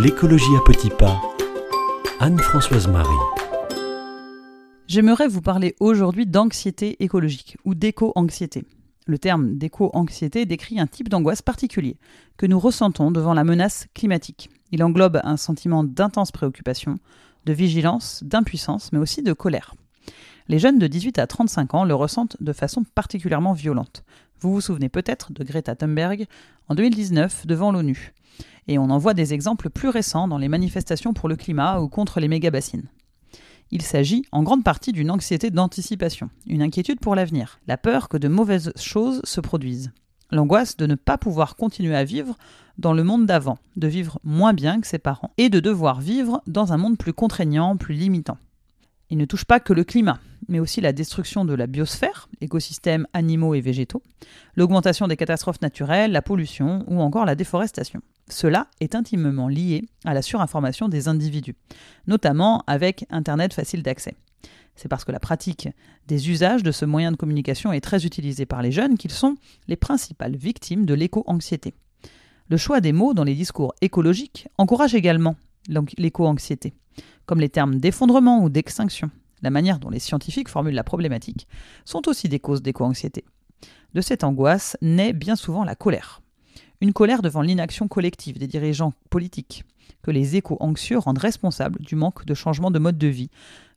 L'écologie à petits pas. Anne-Françoise Marie. J'aimerais vous parler aujourd'hui d'anxiété écologique ou d'éco-anxiété. Le terme d'éco-anxiété décrit un type d'angoisse particulier que nous ressentons devant la menace climatique. Il englobe un sentiment d'intense préoccupation, de vigilance, d'impuissance, mais aussi de colère. Les jeunes de 18 à 35 ans le ressentent de façon particulièrement violente. Vous vous souvenez peut-être de Greta Thunberg en 2019 devant l'ONU. Et on en voit des exemples plus récents dans les manifestations pour le climat ou contre les méga-bassines. Il s'agit en grande partie d'une anxiété d'anticipation, une inquiétude pour l'avenir, la peur que de mauvaises choses se produisent, l'angoisse de ne pas pouvoir continuer à vivre dans le monde d'avant, de vivre moins bien que ses parents, et de devoir vivre dans un monde plus contraignant, plus limitant. Il ne touche pas que le climat, mais aussi la destruction de la biosphère, écosystèmes animaux et végétaux, l'augmentation des catastrophes naturelles, la pollution ou encore la déforestation. Cela est intimement lié à la surinformation des individus, notamment avec Internet facile d'accès. C'est parce que la pratique des usages de ce moyen de communication est très utilisée par les jeunes qu'ils sont les principales victimes de l'éco-anxiété. Le choix des mots dans les discours écologiques encourage également l'éco-anxiété comme les termes d'effondrement ou d'extinction, la manière dont les scientifiques formulent la problématique, sont aussi des causes d'éco-anxiété. De cette angoisse naît bien souvent la colère. Une colère devant l'inaction collective des dirigeants politiques, que les éco-anxieux rendent responsables du manque de changement de mode de vie,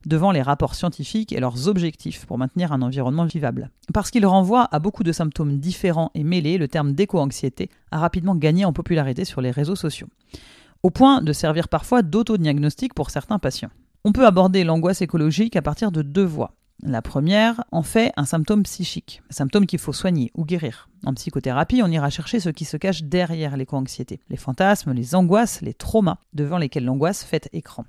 devant les rapports scientifiques et leurs objectifs pour maintenir un environnement vivable. Parce qu'il renvoie à beaucoup de symptômes différents et mêlés, le terme d'éco-anxiété a rapidement gagné en popularité sur les réseaux sociaux au point de servir parfois d'autodiagnostic pour certains patients. On peut aborder l'angoisse écologique à partir de deux voies. La première en fait un symptôme psychique, un symptôme qu'il faut soigner ou guérir. En psychothérapie, on ira chercher ce qui se cache derrière l'éco-anxiété, les fantasmes, les angoisses, les traumas devant lesquels l'angoisse fait écran.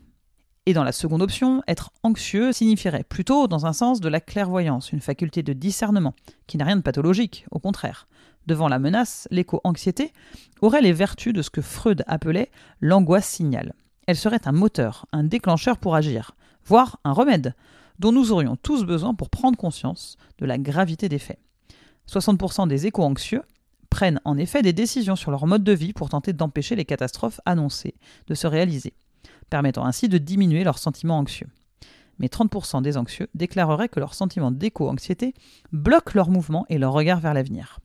Et dans la seconde option, être anxieux signifierait plutôt dans un sens de la clairvoyance, une faculté de discernement, qui n'a rien de pathologique, au contraire. Devant la menace, l'éco-anxiété aurait les vertus de ce que Freud appelait l'angoisse signal. Elle serait un moteur, un déclencheur pour agir, voire un remède, dont nous aurions tous besoin pour prendre conscience de la gravité des faits. 60% des éco-anxieux prennent en effet des décisions sur leur mode de vie pour tenter d'empêcher les catastrophes annoncées de se réaliser permettant ainsi de diminuer leurs sentiments anxieux. Mais 30% des anxieux déclareraient que leur sentiment d'éco-anxiété bloque leur mouvement et leur regard vers l'avenir.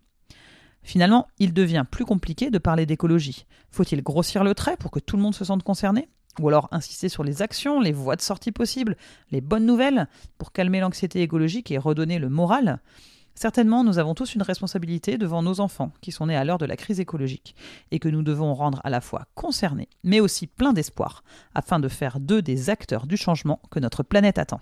Finalement, il devient plus compliqué de parler d'écologie. Faut-il grossir le trait pour que tout le monde se sente concerné? Ou alors insister sur les actions, les voies de sortie possibles, les bonnes nouvelles pour calmer l'anxiété écologique et redonner le moral? Certainement, nous avons tous une responsabilité devant nos enfants qui sont nés à l'heure de la crise écologique et que nous devons rendre à la fois concernés, mais aussi pleins d'espoir, afin de faire d'eux des acteurs du changement que notre planète attend.